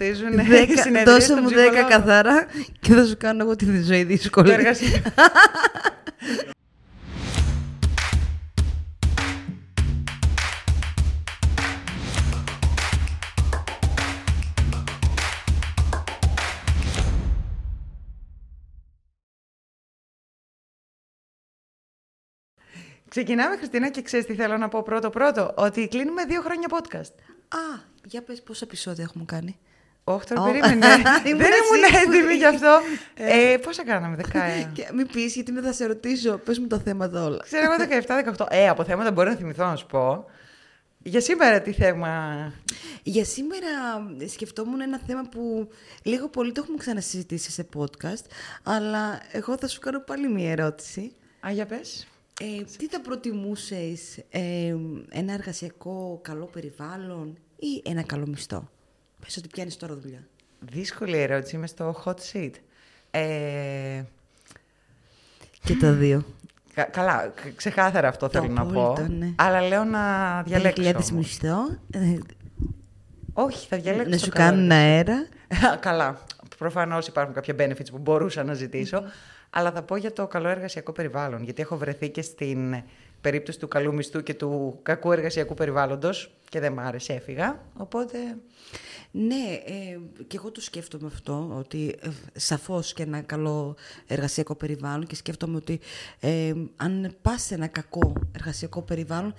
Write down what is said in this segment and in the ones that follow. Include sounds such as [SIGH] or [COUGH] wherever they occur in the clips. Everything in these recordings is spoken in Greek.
Θίζουνε Δέκα- συνεδρίες Δώσε στον μου 10 ψυχολόγο. καθαρά και θα σου κάνω εγώ τη ζωή Το δύσκολη. εργασιακό. Ξεκινάμε, Χριστίνα, και ξέρεις τι θέλω να πω πρώτο-πρώτο. Ότι κλείνουμε δύο χρόνια podcast. Α, για πες πόσα επεισόδια έχουμε κάνει. Όχι, τώρα Ω. περίμενε. [LAUGHS] Ήμουν Δεν ήμουν σίγουρη. έτοιμη γι' αυτό. Ε, πόσα κάναμε, 10. [LAUGHS] Και μην πεις γιατί με θα σε ρωτήσω. Πες μου τα θέματα όλα. Ξέρω εγώ 17-18. Ε, από θέματα μπορώ να θυμηθώ να σου πω. Για σήμερα τι θέμα; Για σήμερα ε, σκεφτόμουν ένα θέμα που λίγο πολύ το έχουμε ξανασυζητήσει σε podcast, αλλά εγώ θα σου κάνω πάλι μία ερώτηση. Α, για πες. Ε, τι θα προτιμούσες, ε, ένα εργασιακό καλό περιβάλλον ή ένα καλό μισθό; Πες ότι πιάνεις τώρα δουλειά. Δύσκολη ερώτηση. Είμαι στο hot seat. Ε, Και τα δύο. κα- καλά, κα- ξεκάθαρα αυτό Το θέλω να πω. απόλυτο, ναι. Αλλά λέω να διαλέξω. 5.000 όμως. μισθό, ε, Όχι, θα διαλέξω. να το σου καλό κάνουν αέρα. Α, [LAUGHS] Καλά. Προφανώς υπάρχουν κάποια benefits που μπορούσα να ζητήσω. Αλλά θα πω για το καλό εργασιακό περιβάλλον. Γιατί έχω βρεθεί και στην περίπτωση του καλού μισθού και του κακού εργασιακού περιβάλλοντος και δεν μ' άρεσε, έφυγα. Οπότε. Ναι, ε, και εγώ το σκέφτομαι αυτό, ότι ε, σαφώς και ένα καλό εργασιακό περιβάλλον και σκέφτομαι ότι ε, αν πας σε ένα κακό εργασιακό περιβάλλον,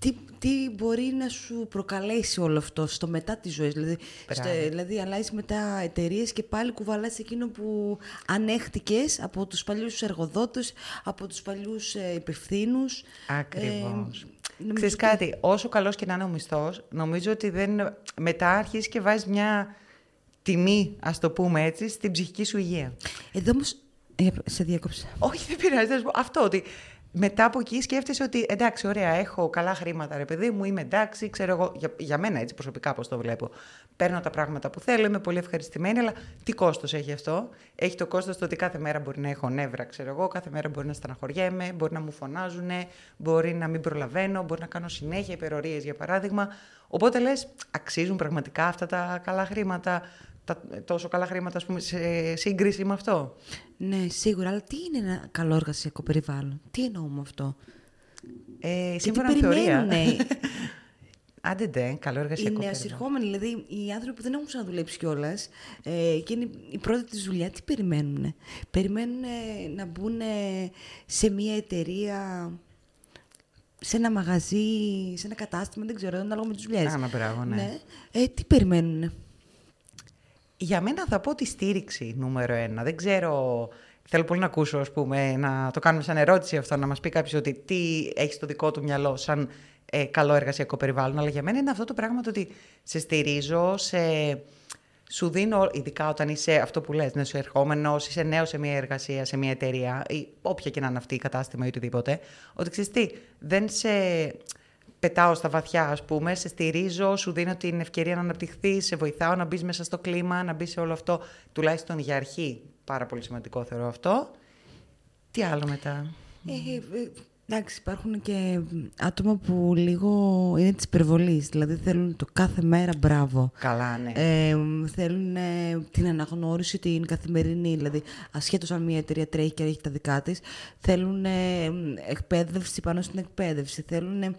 τι, τι μπορεί να σου προκαλέσει όλο αυτό στο μετά τη ζωή. Δηλαδή, Μπράβο. στο, δηλαδή αλλάζεις μετά εταιρείες και πάλι κουβαλάς εκείνο που ανέχτηκες από τους παλιούς εργοδότες, από τους παλιούς ε, υπευθύνους. Ακριβώς. Ε, νομίζω Ξέρεις ότι- κάτι, όσο καλός και να είναι ο μισθός, νομίζω ότι δεν... μετά αρχίζεις και βάζεις μια τιμή, ας το πούμε έτσι, στην ψυχική σου υγεία. Εδώ όμως, ε, σε διάκοψα. Όχι, δεν πειράζει. να σου πω Αυτό ότι μετά από εκεί σκέφτεσαι ότι εντάξει, ωραία, έχω καλά χρήματα, ρε παιδί μου, είμαι εντάξει, ξέρω εγώ, για, για μένα έτσι προσωπικά πώς το βλέπω. Παίρνω τα πράγματα που θέλω, είμαι πολύ ευχαριστημένη, αλλά τι κόστος έχει αυτό; Έχει το κόστος το ότι κάθε μέρα μπορεί να έχω νεύρα, ξέρω εγώ, κάθε μέρα μπορεί να στεναχωριέμαι, μπορεί να μου φωνάζουν, μπορεί να μην προλαβαίνω, μπορεί να κάνω συνέχεια υπερορίες για παράδειγμα. Οπότε λες, αξίζουν πραγματικά αυτά τα καλά χρήματα, τα τόσο καλά χρήματα, ας πούμε, σε σύγκριση με αυτό; Ναι, σίγουρα. Αλλά τι είναι ένα καλό εργασιακό περιβάλλον; Τι εννοώ με αυτό; Ε, Και σύμφωνα τι με θεωρία. περιμένουν [LAUGHS] Άντε ντε, καλό οι εργασιακό περιβάλλον. νεοσυρχόμενοι, δηλαδή οι άνθρωποι που δεν έχουν ξαναδουλέψει κιόλας ε, και είναι η πρώτη της δουλειά, τι περιμένουν. Περιμένουν να μπουν σε μια εταιρεία, σε ένα μαγαζί, σε ένα κατάστημα, δεν ξέρω, ανάλογα με τις δουλειές. Α, να, μπράβο, ναι. Ε, τι περιμένουν. Για μένα θα πω τη στήριξη νούμερο ένα. Δεν ξέρω. Θέλω πολύ να ακούσω, ας πούμε, να το κάνουμε σαν ερώτηση αυτό, να μας πει κάποιος ότι τι έχεις στο δικό του μυαλό σαν ε, καλό εργασιακό περιβάλλον. Αλλά για μένα είναι αυτό το πράγμα το ότι σε στηρίζω, σε... σου δίνω, ειδικά όταν είσαι αυτό που λες, νεοσερχόμενος, είσαι νέος σε μια εργασία, σε μια εταιρεία, ή όποια και να είναι αυτή η κατάστημα ή οτιδήποτε, ότι ξέρεις τι, δεν σε πετάω στα βαθιά, ας πούμε, σε στηρίζω, σου δίνω την ευκαιρία να αναπτυχθεί, σε βοηθάω να μπεις μέσα στο κλίμα, να μπεις σε όλο αυτό, τουλάχιστον για αρχή. Πάρα πολύ σημαντικό θεωρώ αυτό. Τι άλλο μετά; Ε, ε, εντάξει, υπάρχουν και άτομα που λίγο είναι της υπερβολής. Δηλαδή θέλουν το κάθε μέρα μπράβο. Καλά, ναι. Ε, θέλουν ε, την αναγνώριση την καθημερινή. Δηλαδή, ασχέτως αν μια εταιρεία τρέχει και έχει τα δικά της, θέλουν ε, εκπαίδευση πάνω στην εκπαίδευση. Θέλουν, ε,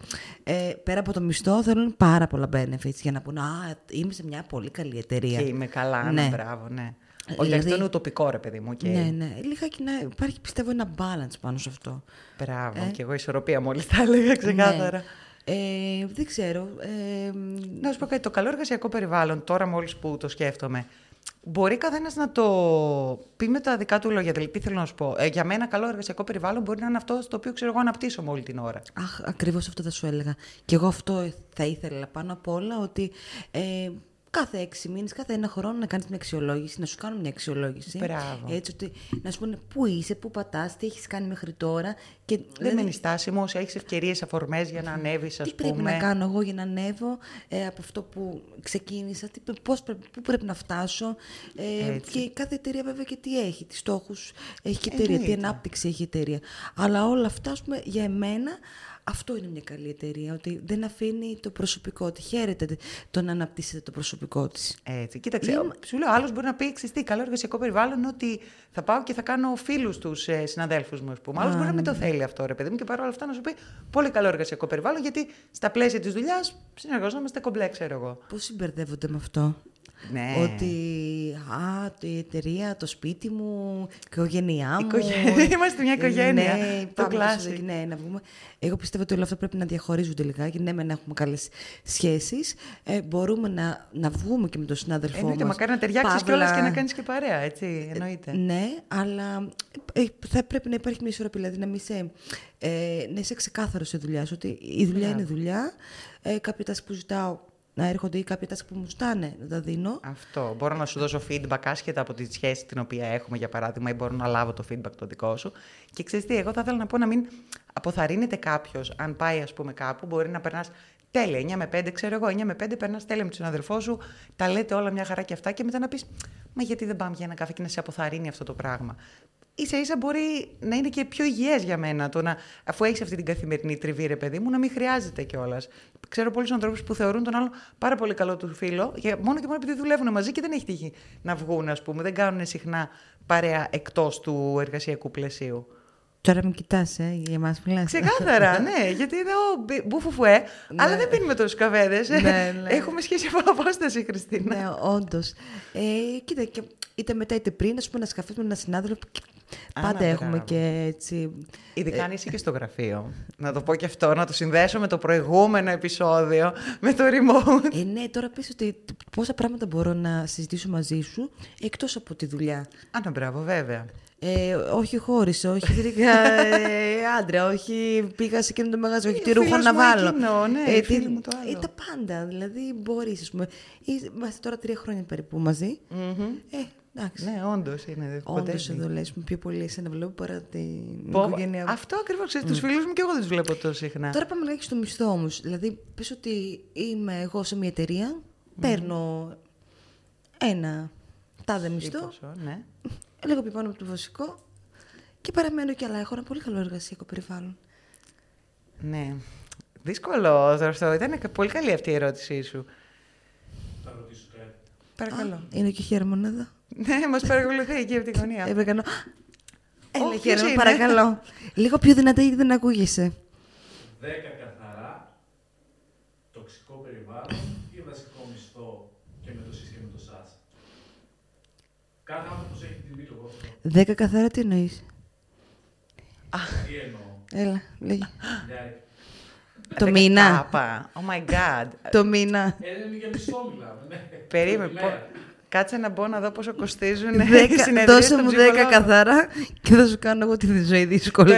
πέρα από το μισθό, θέλουν πάρα πολλά benefits για να πούνε «Α, είμαι σε μια πολύ καλή εταιρεία». Και είμαι καλά, ναι. Ναι. μπράβο, ναι. Ε, Όχι, δηλαδή- αυτό είναι ουτοπικό, ρε παιδί μου. Και... Ναι, ναι. Λιγάκι να υπάρχει, πιστεύω, ένα balance πάνω σε αυτό. Μπράβο, και εγώ ισορροπία μόλις τα έλεγα ξεκάθαρα. Ναι. Ε, δεν ξέρω. Ε, Να σου πω κάτι, το καλό εργασιακό περιβάλλον, τώρα μόλις που το σκέφτομαι, μπορεί καθένας να το πει με τα δικά του λόγια. Δηλαδή, τι θέλω να σου πω; Ε, για μένα, καλό εργασιακό περιβάλλον μπορεί να είναι αυτό στο οποίο ξέρω εγώ αναπτύσσομαι όλη την ώρα. Αχ, ακριβώς αυτό θα σου έλεγα. Και εγώ αυτό θα ήθελα πάνω απ' όλα, ότι ε, κάθε έξι μήνες, κάθε ένα χρόνο να κάνεις μια αξιολόγηση, να σου κάνουν μια αξιολόγηση. Μπράβο. Έτσι, ότι να σου πούνε πού είσαι, πού πατάς, τι έχεις κάνει μέχρι τώρα. Και, Δεν δηλαδή, μένεις στάσιμο, έχεις ευκαιρίες, αφορμές για να ανέβεις, ας τι πούμε. πρέπει να κάνω εγώ για να ανέβω ε, από αυτό που ξεκίνησα, τι, πώς πρέπει, πού πρέπει να φτάσω. Ε, Έτσι. και κάθε εταιρεία βέβαια και τι έχει, τις στόχους έχει και η εταιρεία, τι Εννοείται. ανάπτυξη έχει η εταιρεία. Αλλά όλα αυτά, ας πούμε, για εμένα, Αυτό είναι μια καλή εταιρεία, ότι δεν αφήνει το προσωπικό της. Χαίρεται το να αναπτύσσεται το προσωπικό της. Έτσι. Κοίταξε, Είμαι... σου λέω, άλλος μπορεί να πει: Ξυστή, καλό εργασιακό περιβάλλον είναι ότι θα πάω και θα κάνω φίλους τους ε, συναδέλφους μου, ας πούμε. Άλλος μπορεί να μην το ναι. θέλει αυτό, ρε παιδί μου, και παρόλα αυτά να σου πει: Πολύ καλό εργασιακό περιβάλλον, γιατί στα πλαίσια της δουλειάς συνεργαζόμαστε κομπλέ, ξέρω εγώ. Πώς συμπερδεύονται με αυτό; Ναι. Ότι α, η εταιρεία, το σπίτι μου, η οικογένειά μου. [LAUGHS] Είμαστε μια οικογένεια. Ναι, το κλάσι. Ναι, να βγούμε. Εγώ πιστεύω ότι όλα αυτά πρέπει να διαχωρίζονται λιγάκι. Ναι, μεν έχουμε καλές σχέσεις. Ε, μπορούμε να, να βγούμε και με τον συνάδελφό μας. Εννοείται, μακάρι να ταιριάξεις κιόλας και να κάνεις και παρέα, έτσι. Εννοείται. Ε, ναι, αλλά ε, θα πρέπει να υπάρχει μια ισορροπία. Δηλαδή να, μην σε, ε, να είσαι ξεκάθαρος στη δουλειά σου. Ότι η δουλειά είναι δουλειά. Ε, κάποια τάση που ζητάω να έρχονται ή κάποια τάσκη που μου στάνε να τα δίνω. Αυτό. Μπορώ να σου δώσω feedback άσχετα από τη σχέση την οποία έχουμε, για παράδειγμα, ή μπορώ να λάβω το feedback το δικό σου. Και ξέρεις τι, εγώ θα ήθελα να πω να μην αποθαρρύνεται κάποιος, αν πάει, ας πούμε, κάπου, μπορεί να περνάς τέλεια, 9 με 5, ξέρω εγώ, 9 με 5 περνάς τέλεια με τον αδερφό σου, τα λέτε όλα μια χαρά και αυτά, και μετά να πεις, Μα γιατί δεν πάμε για ένα καφέ και να σε αποθαρρύνει αυτό το πράγμα ίσα ίσα μπορεί να είναι και πιο υγιές για μένα το να, αφού έχεις αυτή την καθημερινή τριβή, ρε παιδί μου, να μην χρειάζεται κιόλας. Ξέρω πολλούς ανθρώπους που θεωρούν τον άλλο πάρα πολύ καλό του φίλο, μόνο και μόνο επειδή δουλεύουν μαζί και δεν έχει τύχει να βγουν, ας πούμε. Δεν κάνουν συχνά παρέα εκτός του εργασιακού πλαισίου. Τώρα με κοιτάς, ε, για εμάς μιλάς. Ξεκάθαρα, [LAUGHS] ναι, γιατί είναι ο μπουφουφουέ, ναι. αλλά δεν πίνουμε τόσου καβέδες. Ναι, ναι. [LAUGHS] Έχουμε σχέση από απόσταση, Χριστίνα. Ναι, όντως. Ε, κοίτα, και είτε μετά είτε πριν, ας πούμε, να σκαφέ με έναν συνάδελφο Πάντα έχουμε και έτσι. Ειδικά αν είσαι και στο γραφείο. να το πω και αυτό, να το συνδέσω με το προηγούμενο επεισόδιο, με το remote. Ε, ναι, τώρα πες ότι πόσα πράγματα μπορώ να συζητήσω μαζί σου εκτός από τη δουλειά. Άνα, μπράβο, βέβαια. Ε, όχι χώρισε, όχι βρήκα [LAUGHS] ε, άντρα, όχι πήγα σε εκείνο το μαγαζί, όχι ε, τι ρούχο να βάλω. Εκείνο, ναι, ε, τι, μου το άλλο. Ε, τα πάντα, δηλαδή μπορείς, ας πούμε. Είμαστε τώρα τρία χρόνια περίπου μαζί. Mm-hmm. Ε, Εντάξει. Ναι, όντως είναι. Όντως εδώ λες πιο πολύ εσένα βλέπω παρά την Πο... οικογένεια. Αυτό ακριβώς. Mm. Τους φίλους μου και εγώ δεν τους βλέπω τόσο συχνά. Τώρα πάμε λίγα στο μισθό όμως. Δηλαδή, πες ότι είμαι εγώ σε μια εταιρεία, mm. παίρνω ένα τάδε μισθό. Ποσό, ναι. Λίγο πιο πάνω από το βασικό και παραμένω κι άλλα. Έχω ένα πολύ καλό εργασιακό περιβάλλον. Ναι. Δύσκολο αυτό. Ήταν πολύ καλή αυτή η ερώτησή σου. Θα ρωτήσω κάτι. Παρακαλώ. είναι και χέρμον εδώ. Ναι, μας παρακολουθεί εκεί από τη γωνία. Έπρεπε Έλα, χαίρομαι, παρακαλώ. Λίγο πιο δυνατά γιατί δεν ακούγεσαι. Δέκα καθαρά, τοξικό περιβάλλον ή βασικό μισθό και με το σύστημα το ΣΑΣ; Κάθε άνθρωπος έχει την τιμή του Δέκα καθαρά τι εννοείς; Τι εννοώ; Έλα, λέγει. Το μήνα. Oh my god. Το μήνα. Ε, είναι για μισθό μιλάμε. Ναι. Περίμενε. Κάτσε να μπω να δω πόσο κοστίζουν οι συνεδρίες Δώσε μου δέκα καθαρά και θα σου κάνω εγώ τη ζωή δύσκολη.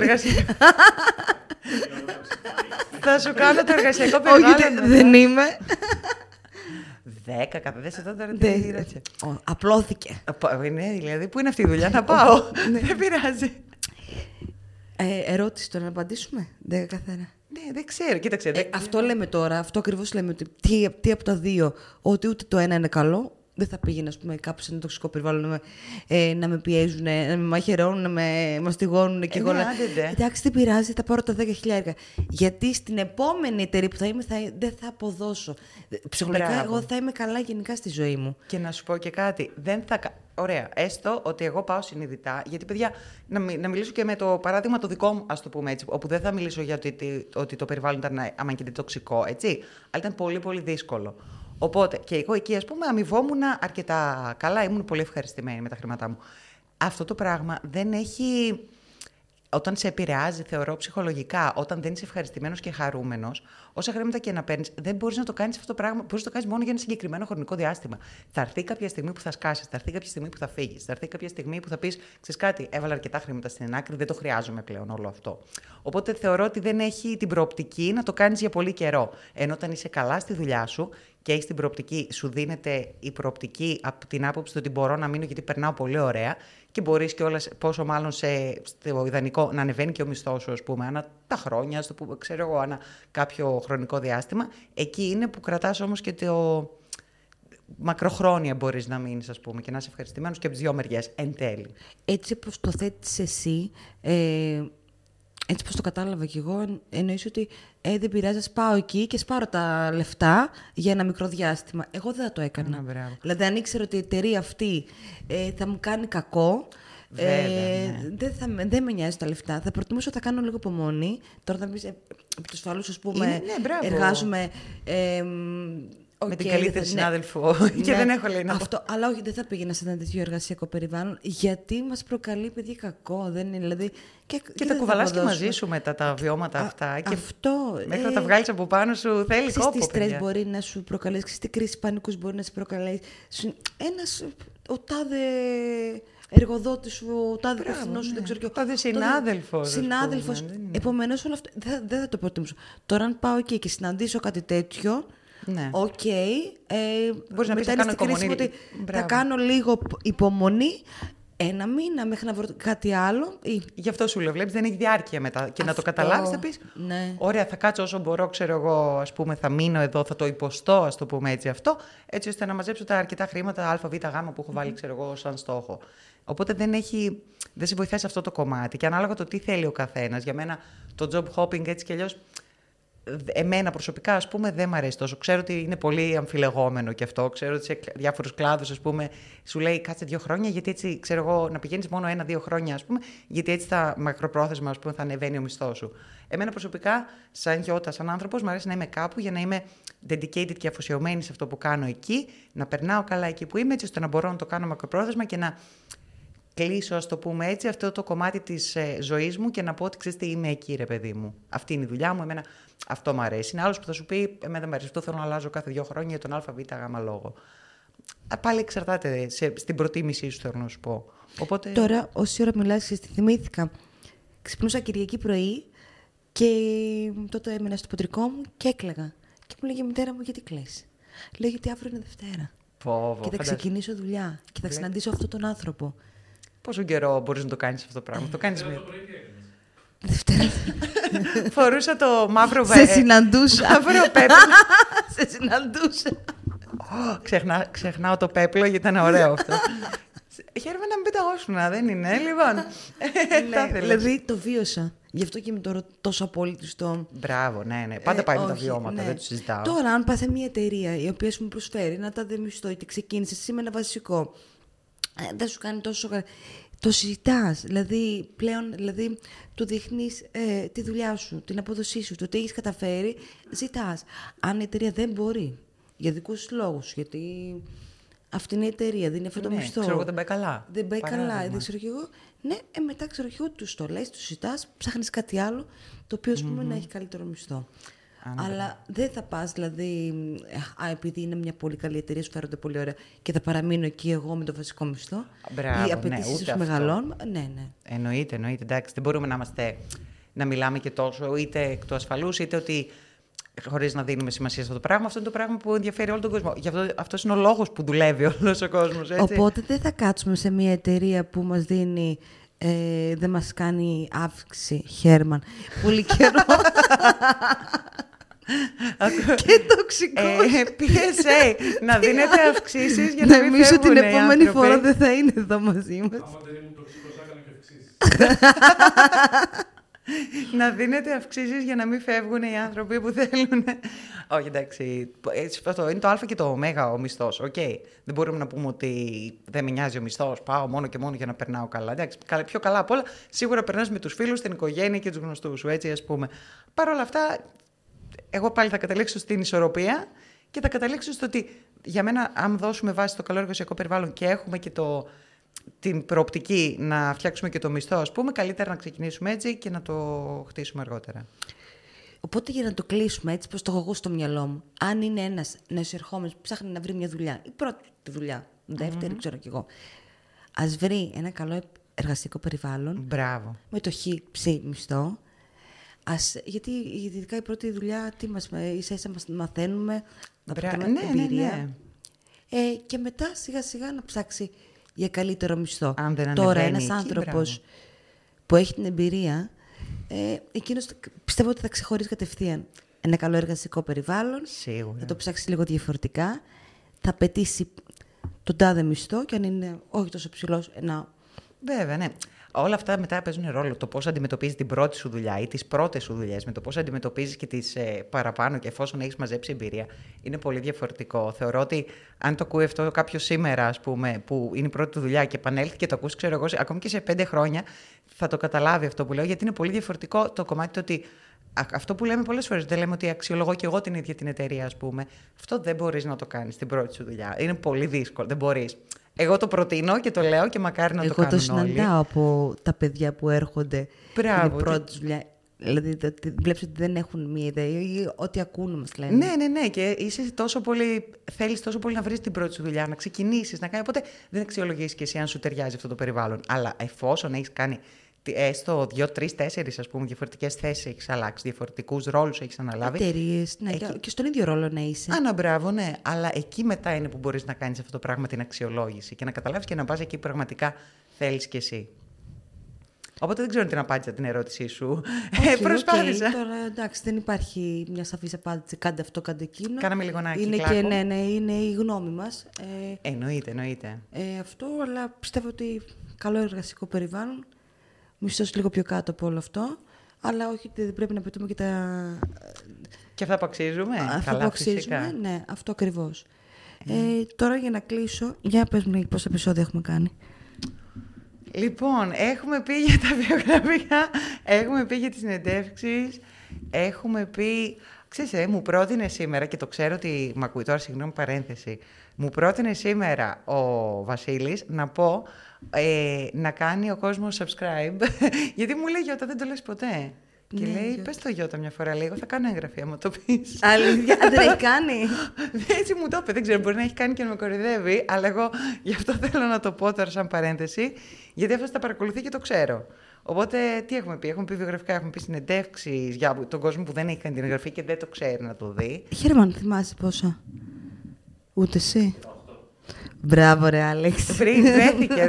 θα σου κάνω το εργασιακό περιβάλλον. Όχι, δεν είμαι. Δέκα καθαρά, δεν σε τώρα τι Απλώθηκε. Ναι, δηλαδή, πού είναι αυτή η δουλειά, να πάω. Ναι. Δεν πειράζει. Ε, ερώτηση τώρα να απαντήσουμε. Δέκα καθαρά. Ναι, δεν ξέρω. Κοίταξε. Ε, αυτό λέμε τώρα, αυτό ακριβώς λέμε. Ότι τι, τι από τα δύο, ότι ούτε το ένα είναι καλό, δεν θα πήγαινα πούμε, κάπου σε ένα τοξικό περιβάλλον να με, ε, να με πιέζουν, να με μαχαιρώνουν, να με μαστιγώνουν και ε, εγώ. Ναι, Εντάξει, δεν πειράζει, θα πάρω τα 10.000. Γιατί στην επόμενη εταιρεία που θα είμαι θα, δεν θα αποδώσω. Ψυχολογικά, Μπράβο. εγώ θα είμαι καλά γενικά στη ζωή μου. Και να σου πω και κάτι. Δεν θα... Ωραία. Έστω ότι εγώ πάω συνειδητά. Γιατί, παιδιά, να, να μιλήσω και με το παράδειγμα το δικό μου, ας το πούμε έτσι. Όπου δεν θα μιλήσω για ότι, ότι το περιβάλλον ήταν άμα και τοξικό, έτσι. Αλλά ήταν πολύ, πολύ δύσκολο. Οπότε και εγώ εκεί, ας πούμε, αμοιβόμουν αρκετά καλά. Ήμουν πολύ ευχαριστημένη με τα χρήματά μου. Αυτό το πράγμα δεν έχει. Όταν σε επηρεάζει, θεωρώ ψυχολογικά, όταν δεν είσαι ευχαριστημένος και χαρούμενος, όσα χρήματα και να παίρνεις, δεν μπορείς να το κάνεις αυτό το πράγμα. Μπορείς να το κάνεις μόνο για ένα συγκεκριμένο χρονικό διάστημα. Θα έρθει κάποια στιγμή που θα σκάσεις, θα έρθει κάποια στιγμή που θα φύγεις, θα έρθει κάποια στιγμή που θα πεις: Ξέρεις κάτι, έβαλα αρκετά χρήματα στην άκρη, δεν το χρειάζομαι πλέον όλο αυτό. Οπότε θεωρώ ότι δεν έχει την προοπτική να το κάνεις για πολύ καιρό. Ενώ όταν είσαι καλά στη δουλειά σου και έχεις την προοπτική, σου δίνεται η προοπτική από την άποψη ότι μπορώ να μείνω γιατί περνάω πολύ ωραία και μπορείς και όλα, πόσο μάλλον σε, στο ιδανικό, να ανεβαίνει και ο μισθός σου, ας πούμε, ανά τα χρόνια, στο που ξέρω εγώ, ανά κάποιο χρονικό διάστημα. Εκεί είναι που κρατάς όμως και το. Μακροχρόνια μπορείς να μείνεις, ας πούμε, και να είσαι ευχαριστημένος και από τις δύο μεριές, εν τέλει. Έτσι, όπω το θέτεις εσύ, ε, έτσι πως το κατάλαβα κι εγώ, εν- εννοείς ότι ε, δεν πειράζει, ας πάω εκεί κι ας πάρω τα λεφτά για ένα μικρό διάστημα. Εγώ δεν θα το έκανα. Α, μπράβο. δηλαδή, αν ήξερα ότι η εταιρεία αυτή ε, θα μου κάνει κακό, Βέβαια, ε, ναι. δεν, θα, με- δεν με νοιάζει τα λεφτά. Θα προτιμούσα να τα κάνω λίγο υπομονή. Τώρα θα πεις, ε, επί του ασφαλούς, ας πούμε, Είναι- ναι, μπράβο. εργάζομαι... Ε, μ, Με οκ, την καλύτερη δεν θα- ναι. συνάδελφο. [LAUGHS] και Ναι, δεν έχω λέει να πω. Αυτό, αλλά όχι, δεν θα πήγαινα σε ένα τέτοιο εργασιακό περιβάλλον, γιατί μας προκαλεί παιδί κακό. Δεν είναι, δηλαδή, και, Και δεν τα θα κουβαλάς και αποδώσουμε. μαζί σου μετά τα βιώματα Α, αυτά. Και Αυτό. μέχρι να τα βγάλεις από πάνω σου θέλει Ξέρεις τι κόπο, στρες παιδιά. μπορεί να σου προκαλέσει, ξέρεις τι κρίσεις πανικού μπορεί να σου προκαλέσει. Σου- Ένας, ο τάδε εργοδότης σου, ο τάδε Μπράβο, υπευθυνό σου, ναι. δεν ξέρω και ο Τάδε συνάδελφος, ας Συνάδελφος. πούμε, δεν είναι. Επομένως, όλο αυτό δεν, δεν θα το προτιμούσα. Τώρα, αν πάω εκεί και συναντήσω κάτι τέτοιο, Ναι. Οκ. Ε, Μπορείς να πεις, μετά θα είναι κάνω στη κρίση μου υπομονή. ότι θα Μπράβο. κάνω λίγο υπομονή ένα μήνα μέχρι να βρω κάτι άλλο. Ή... Γι' αυτό σου λέω, βλέπεις, δεν έχει διάρκεια μετά. Και να το Αυτό, καταλάβεις θα πεις, ναι. ωραία, θα κάτσω όσο μπορώ, ξέρω εγώ, ας πούμε, θα μείνω εδώ, θα το υποστώ, ας το πούμε έτσι αυτό, έτσι ώστε να μαζέψω τα αρκετά χρήματα α, β, γ που έχω βάλει, ξέρω εγώ, σαν στόχο. Οπότε δεν έχει, δεν σε βοηθάει σε αυτό το κομμάτι. Και ανάλογα το τι θέλει ο καθένας. Για μένα το job hopping έτσι κι αλλιώς εμένα προσωπικά, ας πούμε, δεν μ' αρέσει τόσο. Ξέρω ότι είναι πολύ αμφιλεγόμενο και αυτό. Ξέρω ότι σε διάφορους κλάδους, ας πούμε, σου λέει κάτσε δύο χρόνια, γιατί έτσι, ξέρω εγώ, να πηγαίνεις μόνο ένα-δύο χρόνια, ας πούμε, γιατί έτσι θα μακροπρόθεσμα, ας πούμε, θα ανεβαίνει ο μισθός σου. Εμένα προσωπικά, σαν γιώτα, σαν άνθρωπος, μου αρέσει να είμαι κάπου για να είμαι dedicated και αφοσιωμένη σε αυτό που κάνω εκεί, να περνάω καλά εκεί που είμαι, έτσι ώστε να μπορώ να το κάνω μακροπρόθεσμα και να κλείσω, ας το πούμε έτσι, αυτό το κομμάτι της ε, ζωής μου και να πω ότι ξέρει τι είμαι εκεί, ρε παιδί μου. Αυτή είναι η δουλειά μου. Εμένα αυτό μου αρέσει. Είναι άλλος που θα σου πει: Εμένα δεν μου αρέσει αυτό, θέλω να αλλάζω κάθε δύο χρόνια για τον ΑΒ γ λόγο. Α, Πάλι εξαρτάται σε, στην προτίμησή σου, θέλω να σου πω. Οπότε. Τώρα, όση ώρα μιλάς, ξέρεις τι θυμήθηκα. Ξυπνούσα Κυριακή πρωί και τότε έμενα στο ποτρικό μου και έκλαιγα. Και μου λέγε η μητέρα μου, γιατί κλαις; Λέω, γιατί αύριο είναι Δευτέρα. Πω, πω, και θα φαντάζομαι. ξεκινήσω δουλειά και θα Βλέ- συναντήσω αυτόν τον άνθρωπο. Πόσο καιρό μπορείς να το κάνεις αυτό το πράγμα; το κάνεις Τώρα με. το πρωί τι έκανες; Δευτέρα Φορούσα το μαύρο σε βέ- συναντούσα. Μαύρο πέπλο. [LAUGHS] σε συναντούσα. Ω, Ξεχνά, ξεχνάω το πέπλο γιατί ήταν ωραίο αυτό. Χαίρομαι να μην πεταγώσουν, δεν είναι. Λοιπόν. Ναι, Τα ήθελες. δηλαδή το βίωσα. Γι' αυτό και είμαι τώρα τόσο απόλυτη στο. Μπράβο, ναι, ναι. Πάντα Ε, πάει με τα όχι, βιώματα, ναι. δεν του συζητάω. Τώρα, αν πάθε μια εταιρεία η οποία σου μου προσφέρει να τα μισθό, είτε ξεκίνησε εσύ με ένα βασικό, ε, δεν σου κάνει τόσο. γρα- Το συζητάς. Δηλαδή, πλέον δηλαδή, του δείχνεις ε, τη δουλειά σου, την απόδοσή σου, το τι έχεις καταφέρει. Ζητάς. Αν η εταιρεία δεν μπορεί, για δικούς λόγους, γιατί αυτή είναι η εταιρεία, δίνει αυτό το Ναι, μισθό. ξέρω εγώ, δεν πάει καλά. Δεν πάει καλά, Παράδειγμα. δεν ξέρω κι εγώ. Ναι, ε, μετά ξέρω κι εγώ, τους το λες, τους ζητάς, ψάχνεις κάτι άλλο, το οποίο ας πούμε να έχει καλύτερο μισθό. Α, ναι, Αλλά δεν θα πας, δηλαδή, α, επειδή είναι μια πολύ καλή εταιρεία, σου φέρονται πολύ ωραία και θα παραμείνω εκεί εγώ με το βασικό μισθό. Μπράβο, Οι ναι, απαιτήσεις ούτε σου αυτό. μεγαλώνουν. Ναι, ναι. Εννοείται, εννοείται. Εντάξει, δεν μπορούμε να είμαστε να μιλάμε και τόσο είτε εκ του ασφαλούς, είτε ότι χωρίς να δίνουμε σημασία σε αυτό το πράγμα. Αυτό είναι το πράγμα που ενδιαφέρει όλο τον κόσμο. Γι' αυτό αυτός είναι ο λόγος που δουλεύει όλος ο κόσμος. Οπότε δεν θα κάτσουμε σε μια εταιρεία που μας δίνει, ε, δεν μας κάνει αύξηση, Χέρμαν, πολύ καιρό. [LAUGHS] και τοξικός. Ε, PSA, [LAUGHS] να δίνετε αυξήσεις για να μην Νομίζω την φεύγουν οι επόμενη άνθρωποι. φορά δεν θα είναι εδώ μαζί μας. Άμα δεν ήμουν τοξικός, θα έκανα και αυξήσεις. [LAUGHS] να δίνετε αυξήσεις για να μην φεύγουν οι άνθρωποι που θέλουν. Όχι, εντάξει. Έτσι, Αυτό είναι το Α και το Ω ο μισθός. Οκ. Δεν μπορούμε να πούμε ότι δεν με νοιάζει ο μισθός. Πάω μόνο και μόνο για να περνάω καλά. Εντάξει, καλά- πιο καλά απ' όλα σίγουρα περνάς με τους φίλους, την οικογένεια και τους γνωστούς σου. Έτσι, ας πούμε. Παρ' όλα αυτά, εγώ πάλι θα καταλήξω στην ισορροπία και θα καταλήξω στο ότι για μένα, αν δώσουμε βάση στο καλό εργασιακό περιβάλλον και έχουμε και το, την προοπτική να φτιάξουμε και το μισθό, ας πούμε, καλύτερα να ξεκινήσουμε έτσι και να το χτίσουμε αργότερα. Οπότε για να το κλείσουμε έτσι, πως το έχω εγώ στο μυαλό μου, αν είναι ένας νεοσερχόμενος που ψάχνει να βρει μια δουλειά, η πρώτη δουλειά, δεύτερη, ξέρω κι εγώ, ας βρει ένα καλό εργασιακό περιβάλλον, Μπράβο. με το χ, ψ, μισθό, ας, γιατί ειδικά η πρώτη δουλειά, τι μας, ίσα ίσα μας μαθαίνουμε, να Μπρα- αποκτάμε ναι, ναι, εμπειρία. ναι. Ε, και μετά σιγά σιγά να ψάξει για καλύτερο μισθό. Αν δεν Τώρα ανεβαίνει ένας εκεί, άνθρωπος μπράβο. που έχει την εμπειρία, ε, εκείνος πιστεύω ότι θα ξεχωρίσει κατευθείαν ένα καλό εργασικό περιβάλλον, Σίγουρα. θα το ψάξει λίγο διαφορετικά, θα πετήσει τον τάδε μισθό και αν είναι όχι τόσο ψηλός, ένα Βέβαια, ναι. Όλα αυτά μετά παίζουν ρόλο. Το πώς αντιμετωπίζεις την πρώτη σου δουλειά ή τις πρώτες σου δουλειές, με το πώς αντιμετωπίζεις και τις ε, παραπάνω και εφόσον έχεις μαζέψει εμπειρία, είναι πολύ διαφορετικό. Θεωρώ ότι αν το ακούει αυτό κάποιος σήμερα, ας πούμε, που είναι η πρώτη του δουλειά και επανέλθει και το ακούσει, ξέρω εγώ, ακόμη και σε πέντε χρόνια, θα το καταλάβει αυτό που λέω, γιατί είναι πολύ διαφορετικό το κομμάτι του ότι αυτό που λέμε πολλές φορές, δεν λέμε ότι αξιολογώ και εγώ την ίδια την εταιρεία, ας πούμε. Αυτό δεν μπορείς να το κάνεις στην πρώτη σου δουλειά. Είναι πολύ δύσκολο. Δεν μπορείς. Εγώ το προτείνω και το λέω και μακάρι να Εγώ το κάνουν το συναντάω από τα παιδιά που έρχονται Μπράβο, την πρώτη τους δουλειά. Δηλαδή, βλέπεις ότι δεν έχουν μία ιδέα ή ό,τι ακούνε μας λένε. Ναι, ναι, ναι. Και είσαι τόσο πολύ. Θέλεις τόσο πολύ να βρεις την πρώτη σου δουλειά, να ξεκινήσεις, να κάνεις. Οπότε δεν αξιολογήσει και εσύ αν σου ταιριάζει αυτό το περιβάλλον. Αλλά εφόσον έχεις κάνει έστω δύο, τρεις, τέσσερις διαφορετικές θέσεις έχεις αλλάξει, διαφορετικούς ρόλους έχεις αναλάβει. Εταιρείες, ναι, Εκεί- και στον ίδιο ρόλο να είσαι. Άνα, μπράβο, ναι. Αλλά εκεί μετά είναι που μπορείς να κάνεις αυτό το πράγμα, την αξιολόγηση και να καταλάβεις και να πας εκεί που πραγματικά θέλεις κι εσύ. Οπότε δεν ξέρω τι να απάντησα την ερώτησή σου. Όχι, Ε, οκ, Προσπάθησα. τώρα εντάξει, δεν υπάρχει μια σαφής απάντηση. Κάντε αυτό, κάντε εκείνο. Κάναμε λίγο ένα είναι και κυκλάκο. ναι, ναι, είναι η γνώμη μας. Ε, Εννοείται, εννοείται. ε, αυτό, αλλά πιστεύω ότι καλό εργασικό περιβάλλον. Μισθό λίγο πιο κάτω από όλο αυτό. Αλλά όχι ότι δεν πρέπει να πετούμε και τα. Και αυτά που αξίζουμε. αυτά Καλά, που αξίζουμε. φυσικά. Ναι, αυτό ακριβώς. Ε, τώρα για να κλείσω, για πες μου πόσα επεισόδια έχουμε κάνει. Λοιπόν, έχουμε πει για τα βιογραφικά, έχουμε πει για τις συνεντεύξεις, έχουμε πει... Ξέρεις, ε, μου πρότεινε σήμερα, και το ξέρω ότι μ' ακούει τώρα, συγγνώμη παρένθεση, μου πρότεινε σήμερα ο Βασίλης να πω ε, να κάνει ο κόσμος subscribe, [LAUGHS] γιατί μου λέει Γιώτα δεν το λες ποτέ. Και Ναι, λέει, Γιώτα. πες το Γιώτα μια φορά, λέει, εγώ θα κάνω εγγραφή, άμα το πεις. [LAUGHS] Αλήθεια, δεν έχει κάνει. Έτσι μου το είπε. Δεν ξέρω, μπορεί να έχει κάνει και να με κοροϊδεύει, αλλά εγώ γι' αυτό θέλω να το πω τώρα σαν παρένθεση, γιατί αυτός τα παρακολουθεί και το ξέρω. Οπότε, τι έχουμε πει, έχουμε πει βιογραφικά, έχουμε πει συνεντεύξεις για τον κόσμο που δεν έχει κάνει την εγγραφή και δεν το ξέρει να το δει. Χαίρομαι να θυμάσαι πόσα. Ούτε εσύ. Μπράβο, ρε, Άλεξ. Πριν βρέθηκε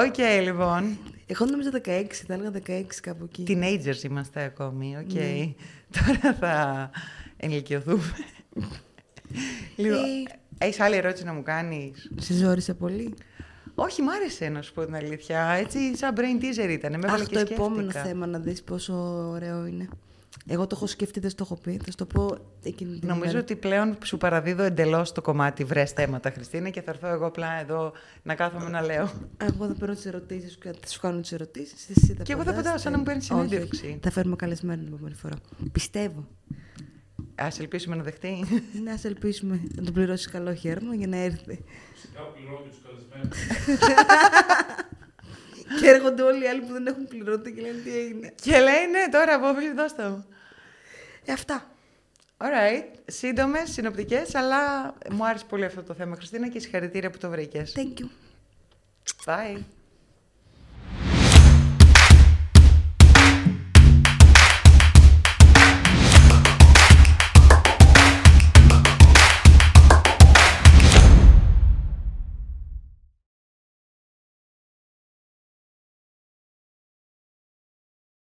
18, οκ λοιπόν. Εγώ νόμιζα 16, θα έλεγα 16 κάπου εκεί. Teenagers είμαστε ακόμη, οκ. Ναι. Τώρα θα ενηλικιωθούμε. λοιπόν, Ε. έχεις άλλη ερώτηση να μου κάνεις; Σε ζόρισε πολύ. Όχι, μ' άρεσε να σου πω την αλήθεια. Έτσι, σαν brain teaser ήταν. Με έβαλε Αχ, και το σκέφτηκα. επόμενο θέμα να δεις πόσο ωραίο είναι. Εγώ το έχω σκεφτεί, δεν στο έχω πει. Θα σου το πω εκείνη την Νομίζω ημέρα. ότι πλέον σου παραδίδω εντελώς το κομμάτι βρε θέματα, Χριστίνα, και θα έρθω εγώ απλά εδώ να κάθομαι να λέω. Εγώ θα παίρνω τις ερωτήσεις και θα σου κάνω τις ερωτήσεις. Εσύ θα Και εγώ θα απαντάς, απαντάω σαν να μου παίρνεις Όχι, συνέντευξη. όχι. Θα φέρουμε καλεσμένο την επόμενη φορά. Πιστεύω. Α ελπίσουμε να δεχτεί. Να σε ελπίσουμε να τον πληρώσει καλό χέρμα για να έρθει. Φυσικά πληρώνω και τους καλεσμένους. [LAUGHS] και έρχονται όλοι οι άλλοι που δεν έχουν πληρώτη και λένε τι έγινε. και λέει ναι, τώρα απόψε δώστε μου. Ε, αυτά. Alright. Σύντομες, συνοπτικές, αλλά μου άρεσε πολύ αυτό το θέμα, Χριστίνα, και συγχαρητήρια που το βρήκες. Thank you. Bye.